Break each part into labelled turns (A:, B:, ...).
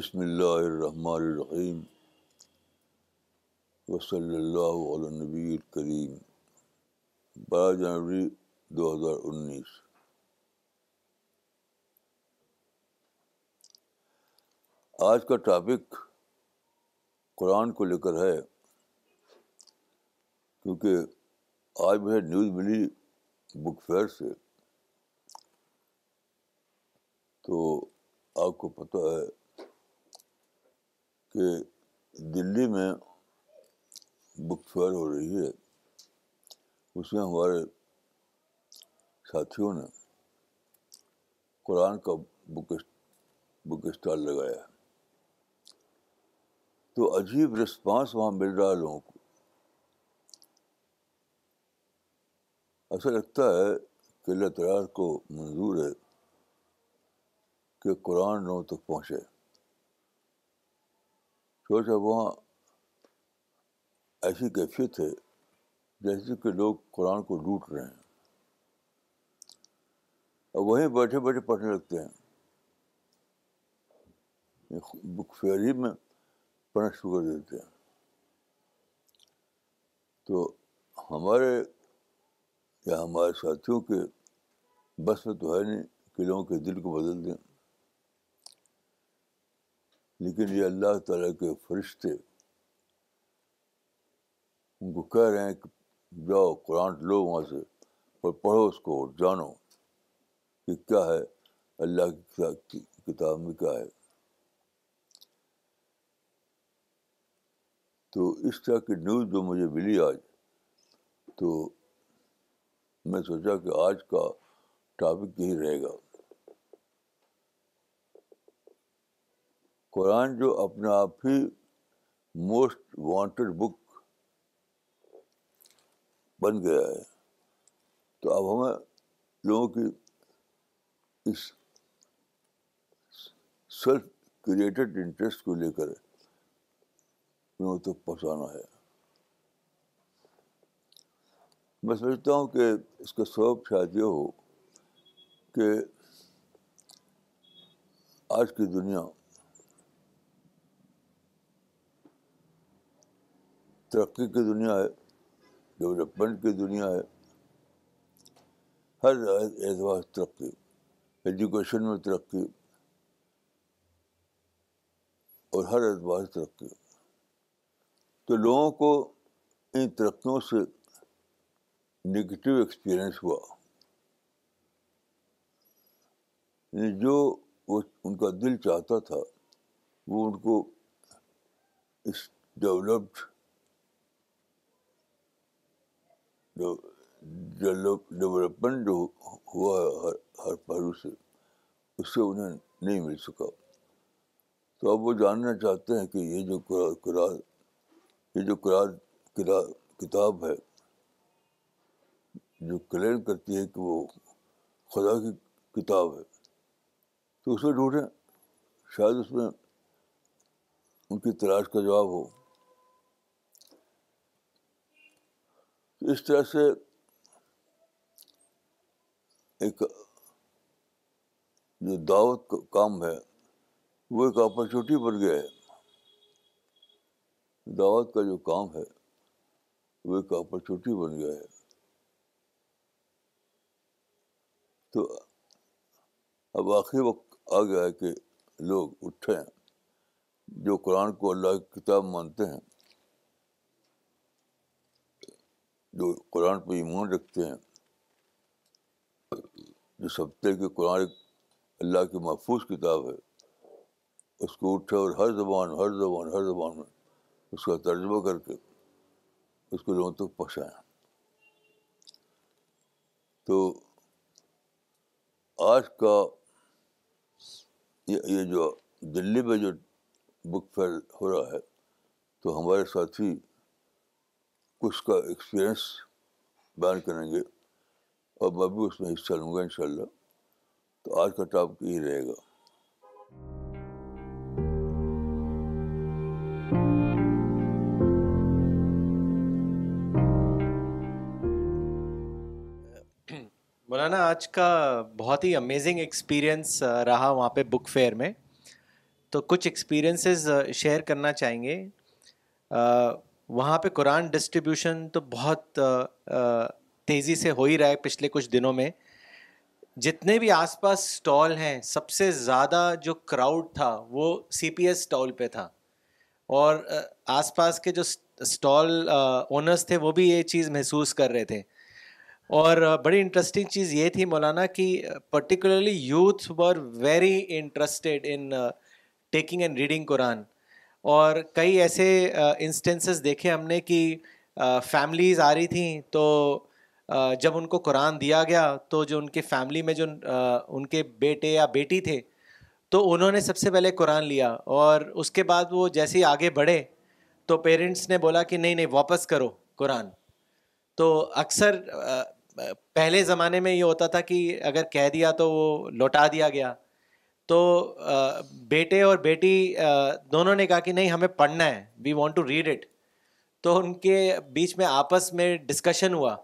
A: بسم اللہ الرحمن الرحیم وصلی اللہ علیہ نبی الکریم بارہ جنوری دو ہزار انیس۔ آج کا ٹاپک قرآن کو لے کر ہے، کیونکہ آج مجھے نیوز ملی بک فیئر سے۔ تو آپ کو پتہ ہے کہ دلی میں بک فیئر ہو رہی ہے۔ اس میں ہمارے ساتھیوں نے قرآن کا بک بک اسٹال لگایا۔ تو عجیب رسپانس وہاں مل رہا ہے لوگوں کو۔ ایسا لگتا ہے کہ اللہ تعالیٰ کو منظور ہے کہ قرآن لوگوں تک پہنچے۔ سوچا وہاں ایسی کیفیت ہے جیسے کہ لوگ قرآن کو لوٹ رہے ہیں۔ اور وہیں بیٹھے بیٹھے پڑھنے لگتے ہیں۔ بک فیئر ہی میں پڑھنا شروع کر دیتے ہیں۔ تو ہمارے یا ہمارے ساتھیوں کے بس میں تو ہے نہیں کہ لوگوں کے دل کو بدل دیں۔ لیکن یہ اللہ تعالیٰ کے فرشتے ان کو کہہ رہے ہیں کہ جاؤ قرآن لو وہاں سے اور پڑھو اس کو اور جانو کہ کیا ہے، اللہ کی کتاب میں کیا ہے۔ تو اس طرح کی نیوز جو مجھے ملی آج، تو میں سوچا کہ آج کا ٹاپک یہی رہے گا۔ قرآن جو اپنے آپ ہی موسٹ وانٹیڈ بک بن گیا ہے۔ تو اب ہمیں لوگوں کی اس سیلف کریٹڈ انٹرسٹ کو لے کر لوگوں تک پہنچانا ہے۔ میں سمجھتا ہوں کہ اس کا سبب شاید یہ ہو کہ آج کی دنیا ترقی کی دنیا ہے، ڈیولپمنٹ کی دنیا ہے۔ ہر اعتبار سے ترقی، ایجوکیشن میں ترقی اور ہر اعتبار سے ترقی۔ تو لوگوں کو ان ترقیوں سے نگیٹو ایکسپیرئنس ہوا۔ یعنی جو وہ ان کا دل چاہتا تھا، وہ ان کو اس ڈیولپڈ ڈیولپمنٹ جو ہوا ہے ہر ہر پہلو سے، اس سے انہیں نہیں مل سکا۔ تو اب وہ جاننا چاہتے ہیں کہ یہ جو قرآن یہ جو قرآن کتاب ہے، جو کلیم کرتی ہے کہ وہ خدا کی کتاب ہے، تو اسے ڈھونڈیں، شاید اس میں ان کی تلاش کا جواب ہو۔ اس طرح سے ایک جو دعوت کا کام ہے، وہ ایک اپرچونیٹی بن گیا ہے۔ دعوت کا جو کام ہے، وہ ایک اپرچونیٹی بن گیا ہے۔ تو اب آخری وقت آ گیا ہے کہ لوگ اٹھیں۔ جو قرآن کو اللہ کی کتاب مانتے ہیں جو قرآن پہ ایمان رکھتے ہیں، جو سبتے کہ قرآن اللہ کی محفوظ کتاب ہے، اس کو اٹھے اور ہر زبان ہر زبان ہر زبان میں اس کا ترجمہ کر کے اس کو لوگوں تک پہنچائیں۔ تو آج کا یہ جو دلی میں جو بک فیئر ہو رہا ہے، تو ہمارے ساتھی کچھ کا ایکسپیرئنس بیان کریں گے اور میں بھی اس میں حصہ لوں گا ان شاء اللہ تو آج کا ٹاپک یہی رہے گا
B: مولانا، آج کا بہت ہی امیزنگ ایکسپیرئنس رہا وہاں پہ بک فیئر میں۔ تو کچھ ایکسپیرئنسز شیئر کرنا چاہیں گے۔ وہاں پہ قرآن ڈسٹریبیوشن تو بہت تیزی سے ہو ہی رہا ہے پچھلے کچھ دنوں میں۔ جتنے بھی آس پاس اسٹال ہیں، سب سے زیادہ جو کراؤڈ تھا، وہ سی پی ایس اسٹال پہ تھا۔ اور آس پاس کے جو اسٹال اونرس تھے، وہ بھی یہ چیز محسوس کر رہے تھے۔ اور بڑی انٹرسٹنگ چیز یہ تھی مولانا کہ particularly youth were very interested in taking and reading Quran اور کئی ایسے انسٹنسز دیکھے ہم نے کہ فیملیز آ رہی تھیں تو جب ان کو قرآن دیا گیا تو جو ان کے فیملی میں جو ان کے بیٹے یا بیٹی تھے تو انہوں نے سب سے پہلے قرآن لیا اور اس کے بعد وہ جیسے ہی آگے بڑھے تو پیرنٹس نے بولا کہ نہیں نہیں، واپس کرو قرآن۔ تو اکثر پہلے زمانے میں یہ ہوتا تھا کہ اگر کہہ دیا تو وہ لوٹا دیا گیا۔ تو بیٹے اور بیٹی دونوں نے کہا کہ نہیں، ہمیں پڑھنا ہے we want to read it تو ان کے بیچ میں آپس میں ڈسکشن ہوا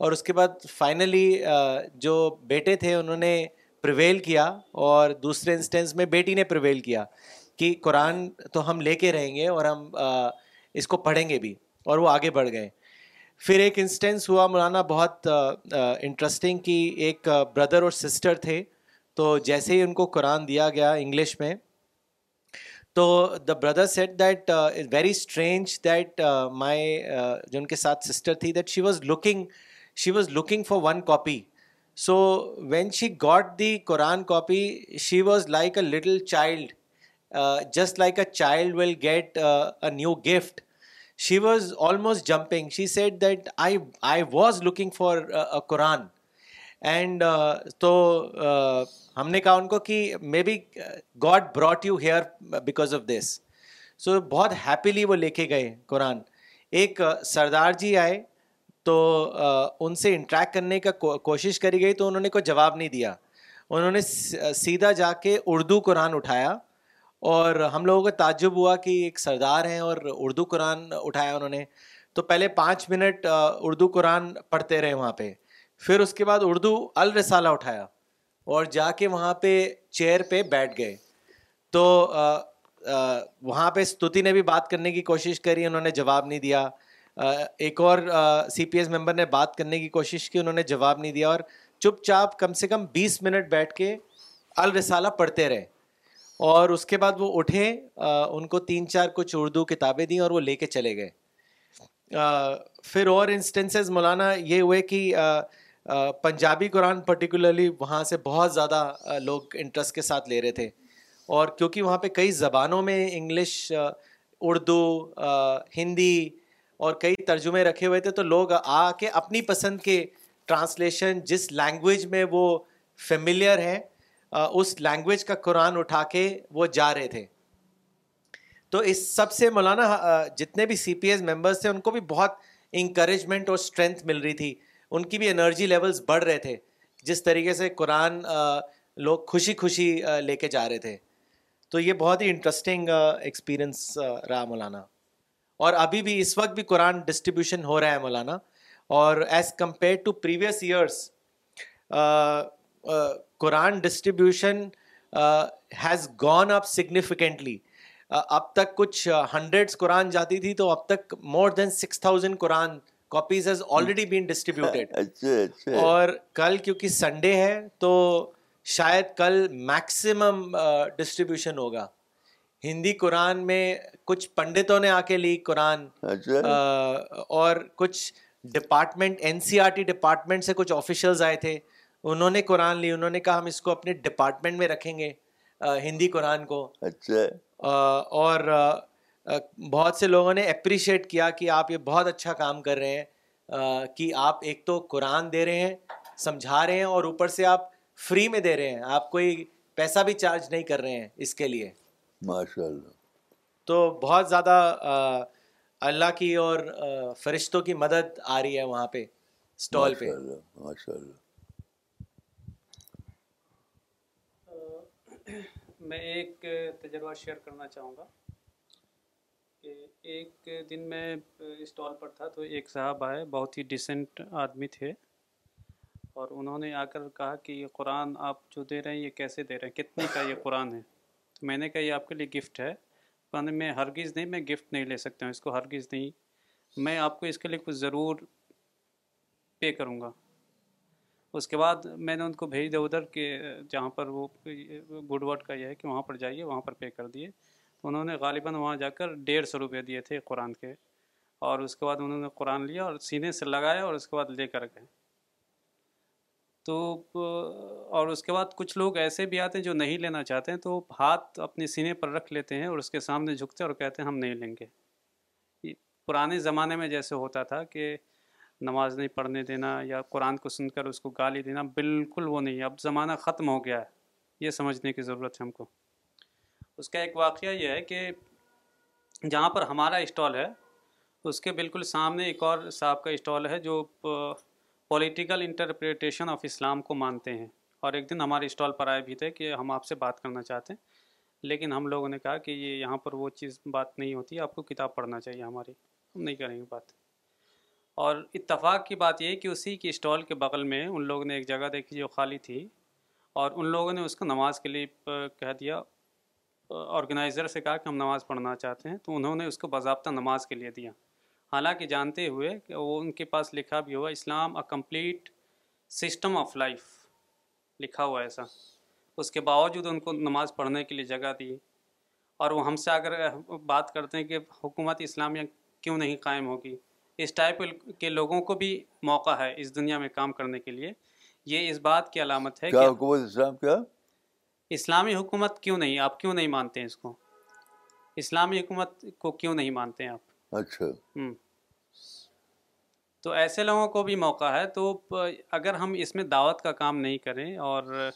B: اور اس کے بعد فائنلی جو بیٹے تھے، انہوں نے پریویل کیا اور دوسرے انسٹینس میں بیٹی نے پریویل کیا کہ قرآن تو ہم لے کے رہیں گے اور ہم اس کو پڑھیں گے بھی اور وہ آگے بڑھ گئے۔ پھر ایک انسٹینس ہوا، مولانا بہت انٹرسٹنگ کہ ایک بردر اور سسٹر تھے۔ تو جیسے ہی ان کو قرآن دیا گیا انگلش میں، تو the brother said that very strange that my جو ان کے ساتھ سسٹر تھی that she was looking she was looking for one copy so when she got the Quran copy she was like a little child just like a child will get a new gift she was almost jumping she said that I I was looking for Quran and تو uh, uh, ہم نے کہا ان کو کہ may be God brought you here because of this so بہت happily وہ لے کے گئے قرآن. ایک uh, سردار جی آئے تو ان سے انٹریکٹ کرنے کا کوشش کری گئی تو انہوں نے کوئی جواب نہیں دیا. انہوں نے سیدھا جا کے اردو قرآن اٹھایا اور ہم لوگوں کو تعجب ہوا کہ ایک سردار ہیں اور اردو قرآن اٹھایا انہوں نے. تو پہلے پانچ منٹ اردو قرآن پڑھتے رہے وہاں پہ. پھر اس کے بعد اردو الرسالہ اٹھایا اور جا کے وہاں پہ چیئر پہ بیٹھ گئے۔ تو وہاں پہ استوتی نے بھی بات کرنے کی کوشش کری، انہوں نے جواب نہیں دیا۔ ایک اور سی پی ایس ممبر نے بات کرنے کی کوشش کی، انہوں نے جواب نہیں دیا اور چپ چاپ کم سے کم بیس منٹ بیٹھ کے الرسالہ پڑھتے رہے۔ اور اس کے بعد وہ اٹھے ان کو تین چار کچھ اردو کتابیں دیں اور وہ لے کے چلے گئے۔ پھر اور انسٹنسز مولانا، یہ ہوئے کہ پنجابی قرآن پرٹیکولرلی وہاں سے بہت زیادہ لوگ انٹرسٹ کے ساتھ لے رہے تھے۔ اور کیونکہ وہاں پہ کئی زبانوں میں انگلش اردو ہندی اور کئی ترجمے رکھے ہوئے تھے، تو لوگ آ کے اپنی پسند کے ٹرانسلیشن جس لینگویج میں وہ فیملیئر ہیں اس لینگویج کا قرآن اٹھا کے وہ جا رہے تھے۔ تو اس سب سے مولانا جتنے بھی سی پی ایس ممبرس تھے، ان کو بھی بہت انکریجمنٹ اور اسٹرینتھ مل رہی تھی۔ ان کی بھی انرجی لیولس بڑھ رہے تھے، جس طریقے سے قرآن لوگ خوشی خوشی لے کے جا رہے تھے۔ تو یہ بہت ہی انٹرسٹنگ ایکسپیرئنس رہا مولانا۔ اور ابھی بھی اس وقت بھی قرآن ڈسٹریبیوشن ہو رہا ہے مولانا۔ اور as compare to previous years Quran distribution has gone up significantly اب تک کچھ ہنڈریڈس قرآن جاتی تھی تو اب تک more than six thousand Quran copies has already been distributed اور کل کیونکہ سنڈے ہے تو شاید کل میکسیمم ڈسٹریبیوشن ہوگا۔ ہندی قرآن میں کچھ پنڈتوں نے آ کے لی قرآن اور کچھ department N C R T department سے کچھ آفیشلز آئے تھے۔ انہوں نے قرآن لی انہوں نے کہا ہم اس کو اپنے ڈپارٹمنٹ میں رکھیں گے ہندی قرآن کو۔ اچھا۔ اور بہت سے لوگوں نے اپریشیٹ کیا کہ آپ یہ بہت اچھا کام کر رہے ہیں کہ آپ ایک تو قرآن دے رہے ہیں سمجھا رہے ہیں اور اوپر سے آپ فری میں دے رہے ہیں۔ آپ کوئی پیسہ بھی چارج نہیں کر رہے ہیں اس کے لیے۔
A: ماشاء اللہ
B: تو بہت زیادہ اللہ کی اور فرشتوں کی مدد آ رہی ہے وہاں پہ اسٹال پہ۔ ماشاء اللہ
C: میں ایک تجربہ شیئر کرنا چاہوں گا۔ کہ ایک دن میں اسٹال پر تھا تو ایک صاحب آئے، بہت ہی ڈیسنٹ آدمی تھے اور انہوں نے آ کر کہا کہ یہ قرآن آپ جو دے رہے ہیں، یہ کیسے دے رہے ہیں؟ کتنے کا یہ قرآن ہے؟ تو میں نے کہا، یہ آپ کے لیے گفٹ ہے۔ کہنے میں ہرگز نہیں، میں گفٹ نہیں لے سکتا ہوں، اس کو ہرگز نہیں۔ میں آپ کو اس کے لیے کچھ ضرور پے کروں گا۔ اس کے بعد میں نے ان کو بھیج دیا ادھر کہ جہاں پر وہ گڈ ورڈ کا یہ ہے کہ وہاں پر جائیے، وہاں پر پے کر دیے۔ انہوں نے غالباً وہاں جا کر ڈیڑھ سو روپے دیے تھے قرآن کے، اور اس کے بعد انہوں نے قرآن لیا اور سینے سے لگایا اور اس کے بعد لے کر گئے۔ تو، اور اس کے بعد کچھ لوگ ایسے بھی آتے ہیں جو نہیں لینا چاہتے ہیں، تو ہاتھ اپنے سینے پر رکھ لیتے ہیں اور اس کے سامنے جھکتے اور کہتے ہیں ہم نہیں لیں گے۔ پرانے زمانے میں جیسے ہوتا تھا کہ نماز نہیں پڑھنے دینا یا قرآن کو سن کر اس کو گالی دینا، بالکل وہ نہیں۔ اب زمانہ ختم ہو گیا ہے۔ یہ سمجھنے کی ضرورت ہے ہم کو۔ اس کا ایک واقعہ یہ ہے کہ جہاں پر ہمارا اسٹال ہے، اس کے بالکل سامنے ایک اور صاحب کا اسٹال ہے جو پولیٹیکل انٹرپریٹیشن آف اسلام کو مانتے ہیں۔ اور ایک دن ہمارے اسٹال پر آئے بھی تھے کہ ہم آپ سے بات کرنا چاہتے ہیں، لیکن ہم لوگوں نے کہا کہ یہ یہاں پر وہ چیز بات نہیں ہوتی، آپ کو کتاب پڑھنا چاہیے ہماری۔ ہم نہیں کریں گے بات۔ اور اتفاق کی بات یہ کہ اسی کی اسٹال کے بغل میں ان لوگوں نے ایک جگہ دیکھی جو خالی تھی، اور ان لوگوں نے اس کو نماز کے لیے کہہ دیا۔ آرگنائزر سے کہا کہ ہم نماز پڑھنا چاہتے ہیں تو انہوں نے اس کو باضابطہ نماز کے لیے دیا۔ حالانکہ جانتے ہوئے کہ وہ ان کے پاس لکھا بھی ہوا Islam a complete system of life لکھا ہوا ایسا۔ اس کے باوجود ان کو نماز پڑھنے کے لیے جگہ دی۔ اور وہ ہم سے اگر بات کرتے ہیں کہ حکومت اسلامیہ کیوں نہیں قائم ہوگی؟ اس ٹائپ کے لوگوں کو بھی موقع ہے اس دنیا میں کام کرنے کے لیے۔ یہ اس بات کی علامت ہے
A: کیا حکومت اسلام کیا؟
C: اسلامی حکومت کیوں نہیں؟ آپ کیوں نہیں مانتے ہیں اس کو؟ اسلامی حکومت کو کیوں نہیں مانتے ہیں آپ؟
A: اچھا۔
C: تو ایسے لوگوں کو بھی موقع ہے تو اگر ہم اس میں دعوت کا کام نہیں کریں اور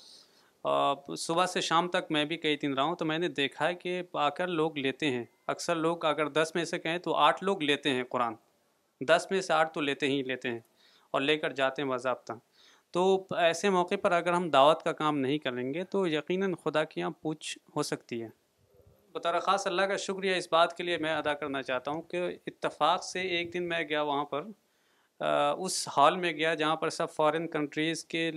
C: صبح سے شام تک میں بھی کئی دن رہا ہوں تو میں نے دیکھا ہے کہ آ کر لوگ لیتے ہیں۔ اکثر لوگ اگر دس میں سے کہیں تو آٹھ لوگ لیتے ہیں قرآن۔ دس میں سے آٹھ تو لیتے ہی لیتے ہیں اور لے کر جاتے ہیں باضابطہ۔ تو ایسے موقع پر اگر ہم دعوت کا کام نہیں کریں گے تو یقیناً خدا کی یہاں پوچھ ہو سکتی ہے۔ بطور خاص اللہ کا شکریہ اس بات کے لیے میں ادا کرنا چاہتا ہوں کہ اتفاق سے ایک دن میں گیا وہاں پر اس ہال میں گیا جہاں پر سب فارن کنٹریز کے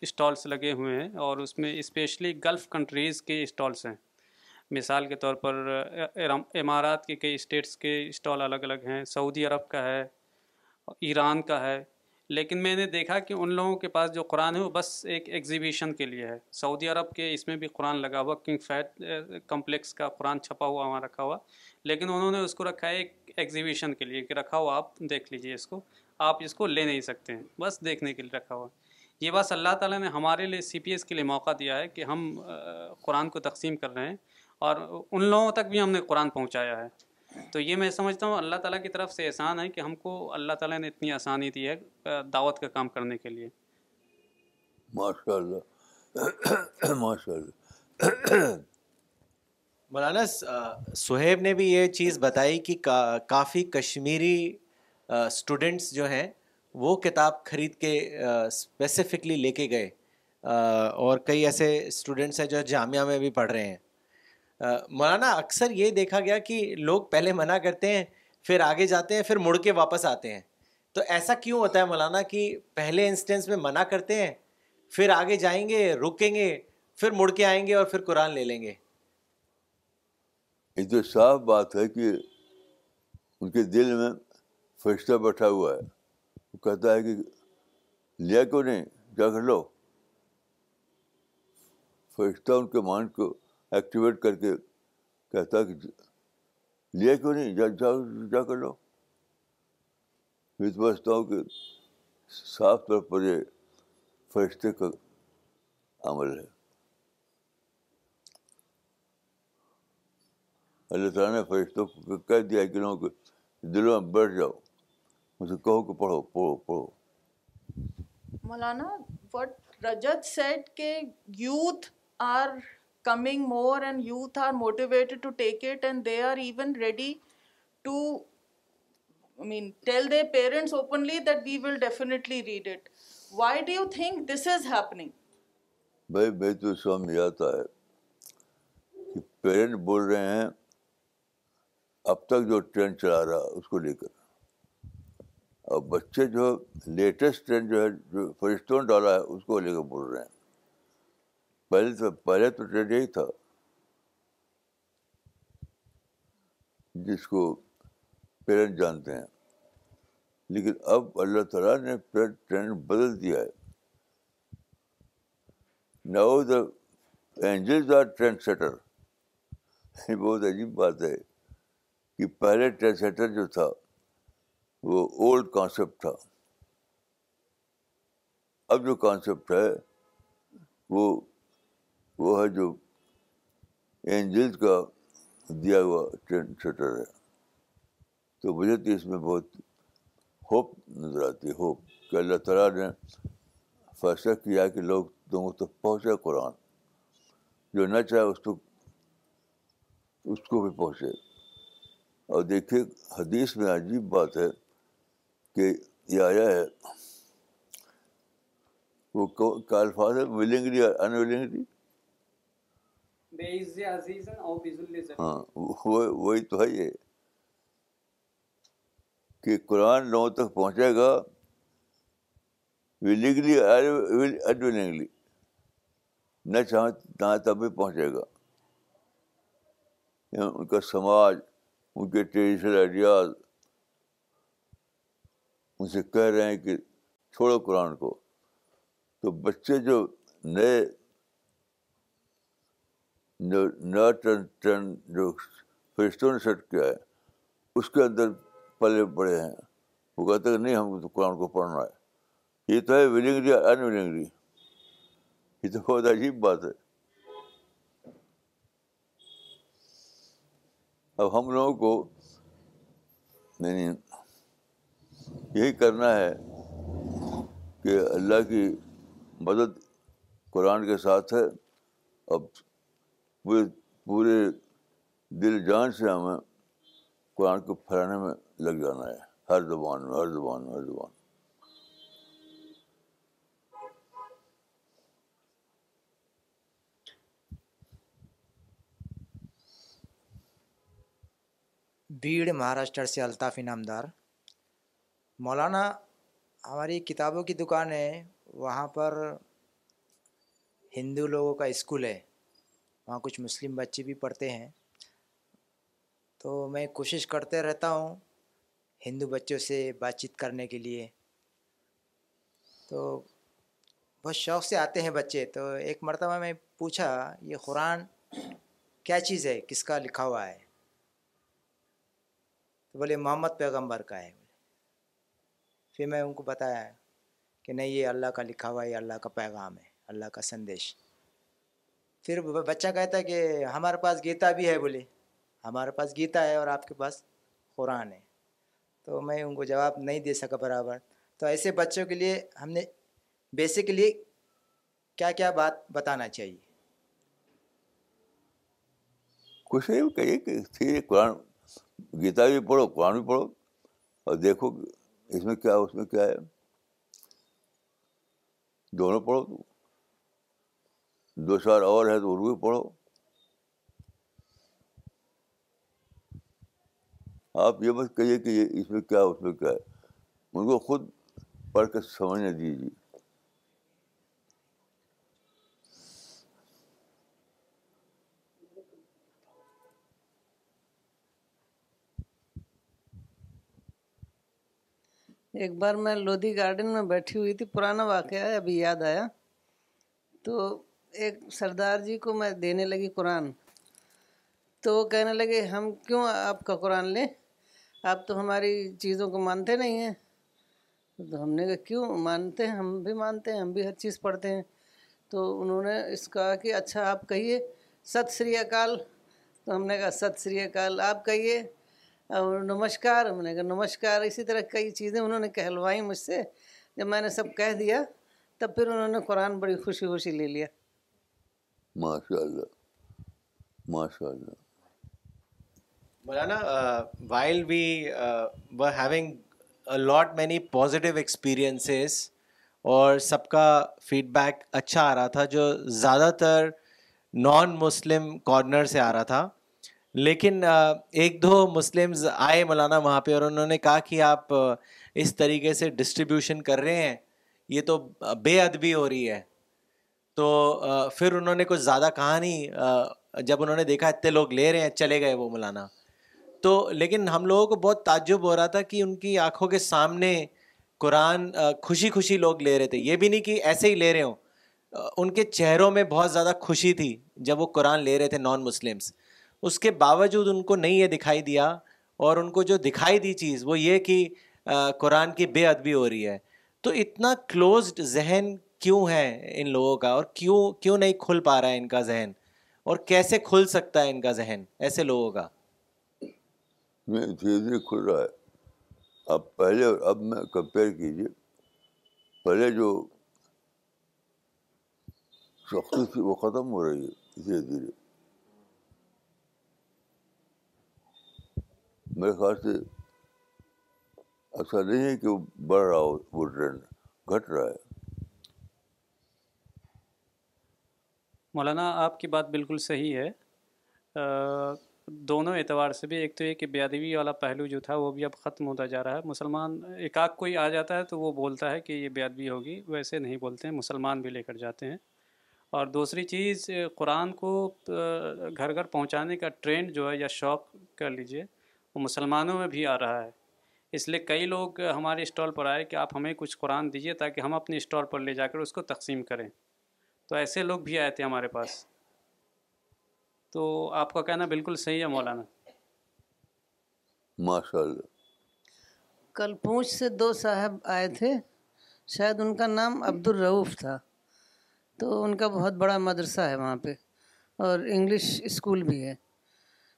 C: اسٹالس لگے ہوئے ہیں اور اس میں اسپیشلی گلف کنٹریز کے اسٹالس ہیں۔ مثال کے طور پر امارات کے کئی اسٹیٹس کے اسٹال الگ الگ ہیں، سعودی عرب کا ہے، ایران کا ہے۔ لیکن میں نے دیکھا کہ ان لوگوں کے پاس جو قرآن ہے وہ بس ایک ایگزیبیشن کے لیے ہے۔ سعودی عرب کے اس میں بھی قرآن لگا ہوا کنگ فیٹ کمپلیکس کا قرآن چھپا ہوا، وہاں رکھا ہوا۔ لیکن انہوں نے اس کو رکھا ہے ایک ایگزیبیشن کے لیے کہ رکھا ہوا آپ دیکھ لیجیے اس کو۔ آپ اس کو لے نہیں سکتے ہیں، بس دیکھنے کے لیے رکھا ہوا۔ یہ بس اللہ تعالیٰ نے ہمارے لیے سی پی ایس کے لیے موقع دیا ہے کہ ہم eh, قرآن کو تقسیم کر رہے ہیں اور ان لوگوں تک بھی ہم نے قرآن پہنچایا ہے۔ تو یہ میں سمجھتا ہوں اللہ تعالیٰ کی طرف سے احسان ہے کہ ہم کو اللہ تعالیٰ نے اتنی آسانی دی ہے دعوت کا کام کرنے کے لیے۔
A: ماشاء اللہ ماشاء اللہ
B: مولانا سہیب نے بھی یہ چیز بتائی کہ کافی کشمیری اسٹوڈنٹس جو ہیں وہ کتاب خرید کے اسپیسیفکلی لے کے گئے۔ اور کئی ایسے اسٹوڈنٹس ہیں جو جامعہ میں بھی پڑھ رہے ہیں۔ مولانا، اکثر یہ دیکھا گیا کہ لوگ پہلے منع کرتے ہیں، پھر آگے جاتے ہیں، پھر مڑ کے واپس آتے ہیں۔ تو ایسا کیوں ہوتا ہے مولانا کہ پہلے انسٹنس میں منع کرتے ہیں، پھر آگے جائیں گے، رکیں گے، پھر مڑ کے آئیں گے اور پھر قرآن لے لیں گے؟
A: یہ تو صاف بات ہے کہ ان کے دل میں فرشتہ بیٹھا ہوا ہے۔ وہ کہتا ہے کہ لیا کیوں نہیں؟ جا کر لو۔ فرشتہ ان کے مائنڈ کو ایکٹیویٹ کر کے کہتا کہ لیا کیوں نہیں؟ جا جا جا کر لو۔ میں سمجھتا ہوں کہ صاف طور پر یہ فرشتے کا عمل ہے۔ اللہ تعالیٰ نے فرشتوں کو کہہ دیا کہ لوگوں کے دلوں میں بیٹھ جاؤ۔ مجھے کہو کہ پڑھو پڑھو پڑھو۔
D: مولانا وٹ رجت سیٹ کے youth are coming more and youth are motivated to take it and they are even ready to I mean tell their parents openly that we will definitely read it. Why do you think this is happening?
A: بھائی میں تو سمجھ میں آتا ہے کہ parent بول رہے ہیں اب تک جو ٹرینڈ چلا رہا اس کو لے کر اور بچے جو لیٹسٹ ٹرینڈ جو ہے جو فرشتوں ڈالا ہے اس کو لے کر بول رہے ہیں پہلے تو پہلے تو ٹرینڈ یہی تھا۔ جس کو پیرنٹ جانتے ہیں۔ لیکن اب اللہ تعالیٰ نے ٹرینڈ بدل دیا ہے۔ Now the angels are trendsetter بہت عجیب بات ہے کہ پہلے ٹرینڈ سیٹر جو تھا، وہ اولڈ کانسیپٹ تھا۔ اب جو کانسیپٹ ہے، وہ وہ ہے جو اینجلس کا دیا ہوا ٹرینڈ سیٹر ہے۔ تو مجھے تو اس میں بہت ہوپ نظر آتی ہے، ہوپ کہ اللہ تعالیٰ نے فیصلہ کیا کہ لوگ لوگوں تک پہنچے قرآن۔ جو نہ چاہے اس کو اس کو بھی پہنچے۔ اور دیکھیے، حدیث میں عجیب بات ہے کہ یہ آیا ہے، وہ کا الفاظ ہے ولنگلی اور ان ولنگلی ہاں وہی تو ہے یہ کہ قرآن لوگوں تک پہنچے گا ولنگلی ان ولنگلی نہ تب بھی پہنچے گا۔ یعنی ان کا سماج، ان کے ٹریڈیشنل آئیڈیاز ان سے کہہ رہے ہیں کہ چھوڑو قرآن کو۔ تو بچے جو نئے نیا ٹرن جو فرشتوں نے سیٹ کیا ہے، اس کے اندر پلے پڑے ہیں۔ وہ کہتے ہیں کہ نہیں، ہم تو قرآن کو پڑھنا ہے۔ یہ تو ہے ولنگلی ان ولنگلی یہ تو بہت عجیب بات ہے۔ اب ہم لوگوں کو یعنی یہی کرنا ہے کہ اللہ کی مدد قرآن کے ساتھ ہے۔ اب پورے پورے دل جان سے ہمیں قرآن کو پھیلانے میں لگ جانا ہے۔ ہر زبان میں، ہر زبان میں، ہر زبان
E: بیڑ مہاراشٹر سے الطاف نامدار مولانا، ہماری کتابوں کی دکان ہے، وہاں پر ہندو لوگوں کا اسکول ہے۔ وہاں کچھ مسلم بچے بھی پڑھتے ہیں۔ تو میں کوشش کرتے رہتا ہوں ہندو بچوں سے بات چیت کرنے کے لیے۔ تو بہت شوق سے آتے ہیں بچے۔ تو ایک مرتبہ میں پوچھا، یہ قرآن کیا چیز ہے؟ کس کا لکھا ہوا ہے؟ تو بولے، محمد پیغمبر کا ہے۔ پھر میں ان کو بتایا کہ نہیں، یہ اللہ کا لکھا ہوا ہے، یہ اللہ کا پیغام ہے، اللہ کا سندیش۔ پھر بچہ کہتا ہے کہ ہمارے پاس گیتا بھی ہے، بولے۔ ہمارے پاس گیتا ہے اور آپ کے پاس قرآن ہے۔ تو میں ان کو جواب نہیں دے سکا برابر۔ تو ایسے بچوں کے لیے ہم نے بیسکلی کیا کیا بات بتانا چاہیے؟
A: کچھ نہیں کہیے کہ قرآن، گیتا بھی پڑھو، قرآن بھی پڑھو۔ اور دیکھو اس میں کیا، اس میں کیا ہے۔ دونوں پڑھو۔ دو چار اور ہے تو اردو پڑھو۔ آپ یہ بس کہیے کہ یہ اس میں کیا، اس میں کیا ہے۔ ان کو خود پڑھ کے سمجھنے دیجیے۔
F: ایک بار میں لودھی گارڈن میں بیٹھی ہوئی تھی، پرانا واقعہ ہے، ابھی یاد آیا۔ تو ایک سردار جی کو میں دینے لگی قرآن۔ تو وہ کہنے لگے، ہم کیوں آپ کا قرآن لیں؟ آپ تو ہماری چیزوں کو مانتے نہیں ہیں۔ تو ہم نے کہا، کیوں مانتے ہیں؟ ہم بھی مانتے ہیں، ہم بھی ہر چیز پڑھتے ہیں۔ تو انہوں نے اس کہا کہ اچھا آپ کہیے۔ ست سری اکال۔ تو ہم نے کہا ست سری اکال، آپ کہیے۔ اور نمشکار ہم نے کہا نمشکار اسی طرح کئی چیزیں انہوں نے کہلوائی مجھ سے۔ جب میں نے سب کہہ دیا، تب پھر انہوں نے قرآن بڑی خوشی خوشی لے لیا۔
A: ماشاء اللہ ماشاء اللہ
B: مولانا while we were having lot many positive experiences اور سب کا فیڈ بیک اچھا آ رہا تھا، جو زیادہ تر نان مسلم کارنر سے آ رہا تھا۔ لیکن ایک دو مسلمز آئے مولانا وہاں پہ اور انہوں نے کہا کہ آپ اس طریقے سے ڈسٹریبیوشن کر رہے ہیں۔ یہ تو بے ادبی ہو رہی ہے۔ تو پھر انہوں نے کچھ زیادہ کہا نہیں جب انہوں نے دیکھا اتنے لوگ لے رہے ہیں، چلے گئے وہ مولانا۔ تو لیکن ہم لوگوں کو بہت تعجب ہو رہا تھا کہ ان کی آنکھوں کے سامنے قرآن خوشی خوشی لوگ لے رہے تھے۔ یہ بھی نہیں کہ ایسے ہی لے رہے ہوں۔ ان کے چہروں میں بہت زیادہ خوشی تھی جب وہ قرآن لے رہے تھے نان مسلمس اس کے باوجود ان کو نہیں یہ دکھائی دیا اور ان کو جو دکھائی دی چیز وہ یہ کہ قرآن کی بے ادبی ہو رہی ہے۔ تو اتنا کلوزڈ ذہن کیوں ہے ان لوگوں کا اور کیوں کیوں نہیں کھل پا رہا ہے ان کا ذہن؟ اور کیسے کھل سکتا ہے ان کا ذہن ایسے لوگوں کا؟
A: دھیرے دھیرے کھل رہا ہے۔ اب پہلے اور اب میں کمپیئر کیجیے۔ پہلے جو سختی تھی وہ ختم ہو رہی ہے دھیرے دھیرے۔ میرے خیال سے ایسا نہیں ہے کہ وہ بڑھ رہا ہو، وہ ٹرینڈ گھٹ رہا ہے۔
C: مولانا، آپ کی بات بالکل صحیح ہے۔ دونوں اعتبار سے بھی، ایک تو یہ کہ بیادبی والا پہلو جو تھا، وہ بھی اب ختم ہوتا جا رہا ہے۔ مسلمان، ایک کوئی آ جاتا ہے تو وہ بولتا ہے کہ یہ بیادبی ہوگی، ویسے نہیں بولتے ہیں، مسلمان بھی لے کر جاتے ہیں۔ اور دوسری چیز، قرآن کو گھر گھر پہنچانے کا ٹرینڈ جو ہے یا شوق کر لیجیے، وہ مسلمانوں میں بھی آ رہا ہے۔ اس لیے کئی لوگ ہمارے اسٹال پر آئے کہ آپ ہمیں کچھ قرآن دیجیے تاکہ ہم اپنے اسٹال پر لے جا کر اس کو تقسیم کریں۔ تو ایسے لوگ بھی آئے تھے ہمارے پاس۔ تو آپ کا کہنا بالکل صحیح ہے مولانا۔
A: ماشاء اللہ۔
F: کل پونچھ سے دو صاحب آئے تھے۔ شاید ان کا نام عبد الرعوف تھا۔ تو ان کا بہت بڑا مدرسہ ہے وہاں پہ۔ اور انگلش اسکول بھی ہے۔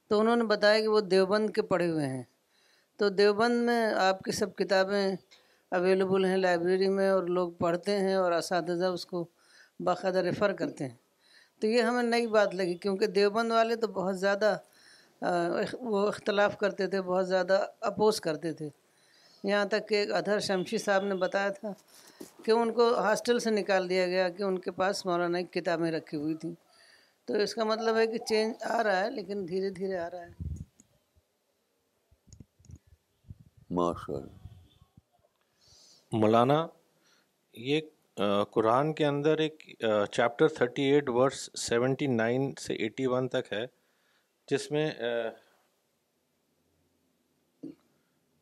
F: تو انہوں نے بتایا کہ وہ دیوبند کے پڑھے ہوئے ہیں۔ تو دیوبند میں آپ کی سب کتابیں اویلیبل ہیں لائبریری میں اور لوگ پڑھتے ہیں اور اساتذہ اس کو باقاعدہ ریفر کرتے ہیں۔ تو یہ ہمیں نئی بات لگی کیونکہ دیوبند والے تو بہت زیادہ وہ اختلاف کرتے تھے بہت زیادہ اپوز کرتے تھے۔ یہاں تک کہ ایک ادھر شمشی صاحب نے بتایا تھا کہ ان کو ہاسٹل سے نکال دیا گیا کہ ان کے پاس مولانا کی کتابیں رکھی ہوئی تھیں۔ تو اس کا مطلب ہے کہ چینج آ رہا ہے لیکن دھیرے دھیرے آ رہا ہے۔
B: مولانا یہ قرآن کے اندر ایک chapter thirty eight verse seventy nine سے ایٹی ون تک ہے، جس میں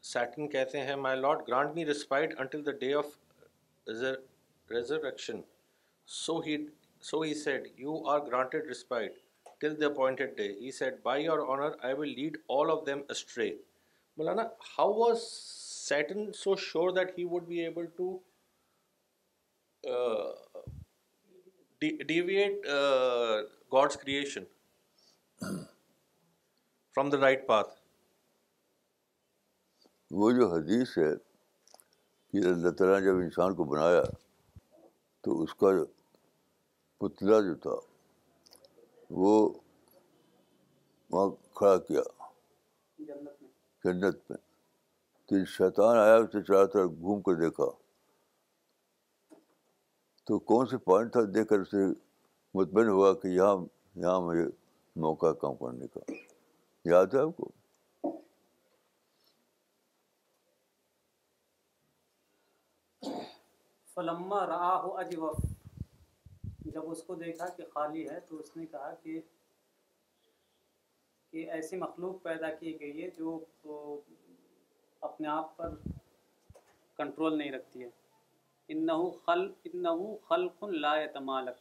B: سیٹن کہتے ہیں my lord grant me respite until the day of resurrection so he so he said you are granted respite till the appointed day he said by your honour I will lead all of them astray Maulana how was Satan so sure that he would be able to deviate God's creation from the right path
A: وہ جو حدیث ہے کہ اللہ تعالیٰ نے جب انسان کو بنایا تو اس کا پتلا جو تھا وہ وہاں کھڑا کیا، جنت میں۔ تو شیطان آیا، اسے چاروں طرف گھوم کر دیکھا۔ تو کون سے پوائنٹ تھا دیکھ کر اسے مطمئن ہوا کہ یہاں یہاں مجھے موقع کام کرنے کا؟ یاد ہے آپ کو؟
C: فلما راہ اجوف۔ جب اس کو دیکھا کہ خالی ہے تو اس نے کہا کہ کہ ایسی مخلوق پیدا کی گئی ہے جو اپنے آپ پر کنٹرول نہیں رکھتی ہے۔ انہو خل انہو خلق لا يتمالک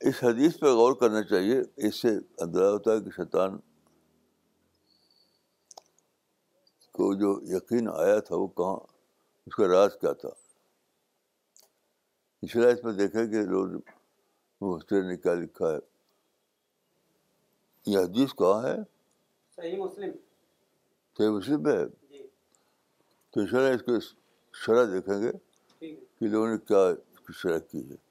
A: اس حدیث پہ غور کرنا چاہیے اس سے اندازہ ہوتا ہے کہ شیطان کو جو یقین آیا تھا وہ کہاں اس کا راز کیا تھا؟ اس لیے اس میں دیکھیں کہ لوگ مسٹر نے کیا لکھا ہے۔ یہ حدیث کہاں ہے؟
C: صحیح مسلم۔
A: مسلم ہے
C: جی۔
A: تو اس لیے اس کو شرح دیکھیں گے کہ لوگوں نے کیا شرح کی ہے۔